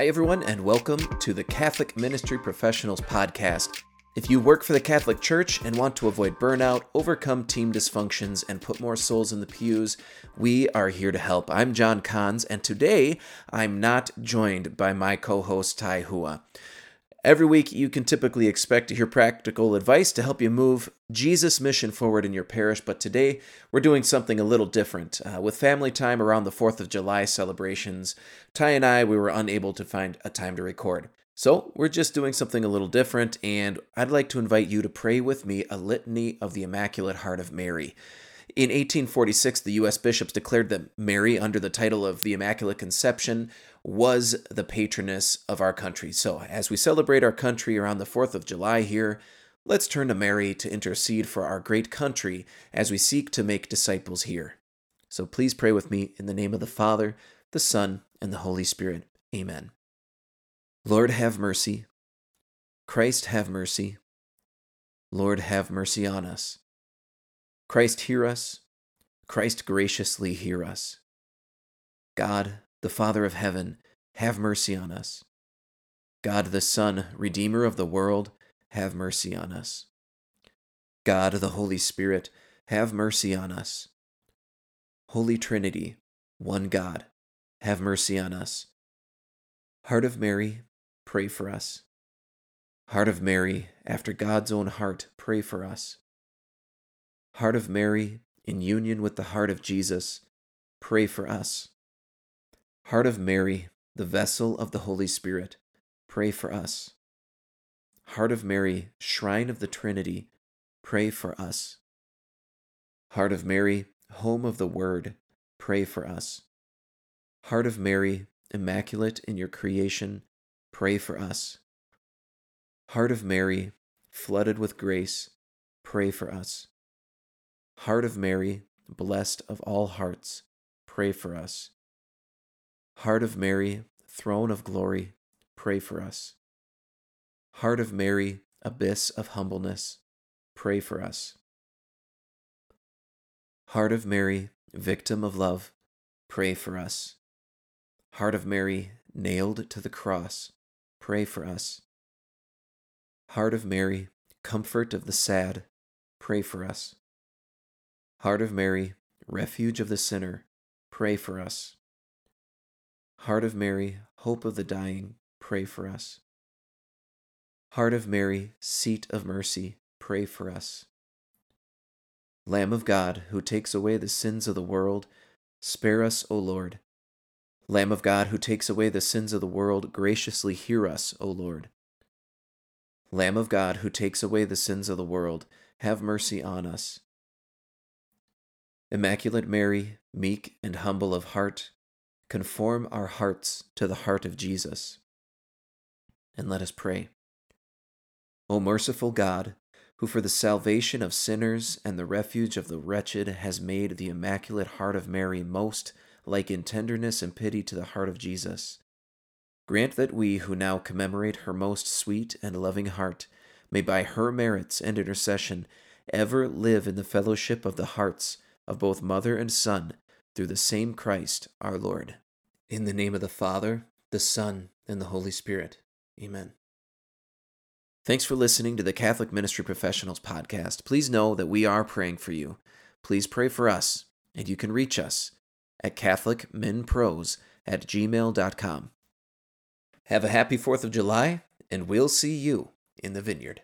Hi, everyone, and welcome to the Catholic Ministry Professionals Podcast. If you work for the Catholic Church and want to avoid burnout, overcome team dysfunctions, and put more souls in the pews, we are here to help. I'm John Kahns, and today I'm not joined by my co host, Tai Hua. Every week, you can typically expect to hear practical advice to help you move Jesus' mission forward in your parish, but today we're doing something a little different. Uh, with family time around the 4th of July celebrations, Ty and I, we were unable to find a time to record. So, we're just doing something a little different, and I'd like to invite you to pray with me a litany of the Immaculate Heart of Mary. In 1846, the U.S. bishops declared that Mary, under the title of the Immaculate Conception, was the patroness of our country. So, as we celebrate our country around the 4th of July here, let's turn to Mary to intercede for our great country as we seek to make disciples here. So, please pray with me in the name of the Father, the Son, and the Holy Spirit. Amen. Lord, have mercy. Christ, have mercy. Lord, have mercy on us. Christ, hear us. Christ, graciously hear us. God, the Father of heaven, have mercy on us. God the Son, Redeemer of the world, have mercy on us. God the Holy Spirit, have mercy on us. Holy Trinity, one God, have mercy on us. Heart of Mary, pray for us. Heart of Mary, after God's own heart, pray for us. Heart of Mary, in union with the heart of Jesus, pray for us. Heart of Mary, the vessel of the Holy Spirit, pray for us. Heart of Mary, shrine of the Trinity, pray for us. Heart of Mary, home of the Word, pray for us. Heart of Mary, immaculate in your creation, pray for us. Heart of Mary, flooded with grace, pray for us. Heart of Mary, blessed of all hearts, pray for us. Heart of Mary, throne of glory, pray for us. Heart of Mary, abyss of humbleness, pray for us. Heart of Mary, victim of love, pray for us. Heart of Mary, nailed to the cross, pray for us. Heart of Mary, comfort of the sad, pray for us. Heart of Mary, refuge of the sinner, pray for us. Heart of Mary, hope of the dying, pray for us. Heart of Mary, seat of mercy, pray for us. Lamb of God, who takes away the sins of the world, spare us, O Lord. Lamb of God, who takes away the sins of the world, graciously hear us, O Lord. Lamb of God, who takes away the sins of the world, have mercy on us. Immaculate Mary, meek and humble of heart, conform our hearts to the heart of Jesus. And let us pray. O merciful God, who for the salvation of sinners and the refuge of the wretched has made the Immaculate Heart of Mary most like in tenderness and pity to the heart of Jesus, grant that we who now commemorate her most sweet and loving heart may by her merits and intercession ever live in the fellowship of the hearts of both mother and son through the same Christ our Lord. In the name of the Father, the Son, and the Holy Spirit. Amen. Thanks for listening to the Catholic Ministry Professionals podcast. Please know that we are praying for you. Please pray for us, and you can reach us at CatholicMinPros at gmail.com. Have a happy 4th of July, and we'll see you in the vineyard.